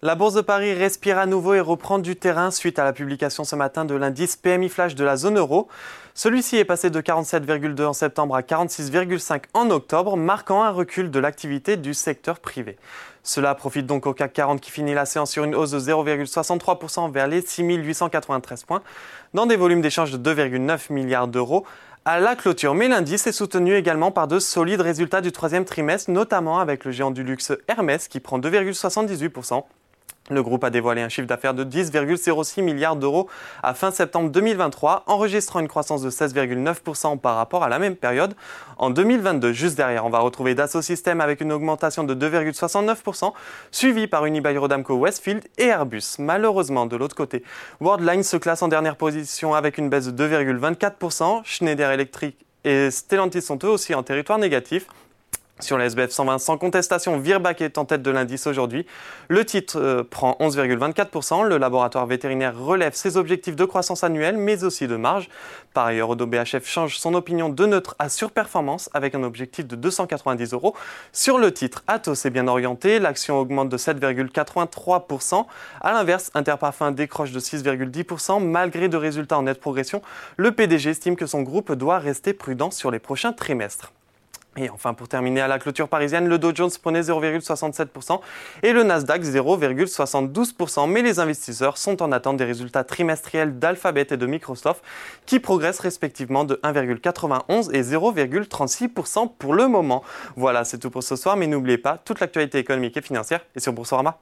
La Bourse de Paris respire à nouveau et reprend du terrain suite à la publication ce matin de l'indice PMI Flash de la zone euro. Celui-ci est passé de 47,2 en septembre à 46,5 en octobre, marquant un recul de l'activité du secteur privé. Cela profite donc au CAC 40 qui finit la séance sur une hausse de 0,63% vers les 6893 points, dans des volumes d'échange de 2,9 milliards d'euros à la clôture. Mais l'indice est soutenu également par de solides résultats du troisième trimestre, notamment avec le géant du luxe Hermès qui prend 2,78%. Le groupe a dévoilé un chiffre d'affaires de 10,06 milliards d'euros à fin septembre 2023, enregistrant une croissance de 16,9% par rapport à la même période en 2022. Juste derrière, on va retrouver Dassault Systèmes avec une augmentation de 2,69%, suivi par Unibail Rodamco Westfield et Airbus. Malheureusement, de l'autre côté, Worldline se classe en dernière position avec une baisse de 2,24%. Schneider Electric et Stellantis sont eux aussi en territoire négatif. Sur la SBF 120, sans contestation, Virbac est en tête de l'indice aujourd'hui. Le titre euh, prend 11,24%. Le laboratoire vétérinaire relève ses objectifs de croissance annuelle, mais aussi de marge. Par ailleurs, Odo BHF change son opinion de neutre à surperformance avec un objectif de 290 euros. Sur le titre, Atos est bien orienté. L'action augmente de 7,83%. À l'inverse, Interparfum décroche de 6,10% malgré de résultats en nette progression. Le PDG estime que son groupe doit rester prudent sur les prochains trimestres. Et enfin, pour terminer à la clôture parisienne, le Dow Jones prenait 0,67% et le Nasdaq 0,72%. Mais les investisseurs sont en attente des résultats trimestriels d'Alphabet et de Microsoft qui progressent respectivement de 1,91 et 0,36% pour le moment. Voilà, c'est tout pour ce soir, mais n'oubliez pas, toute l'actualité économique et financière est sur Boursorama.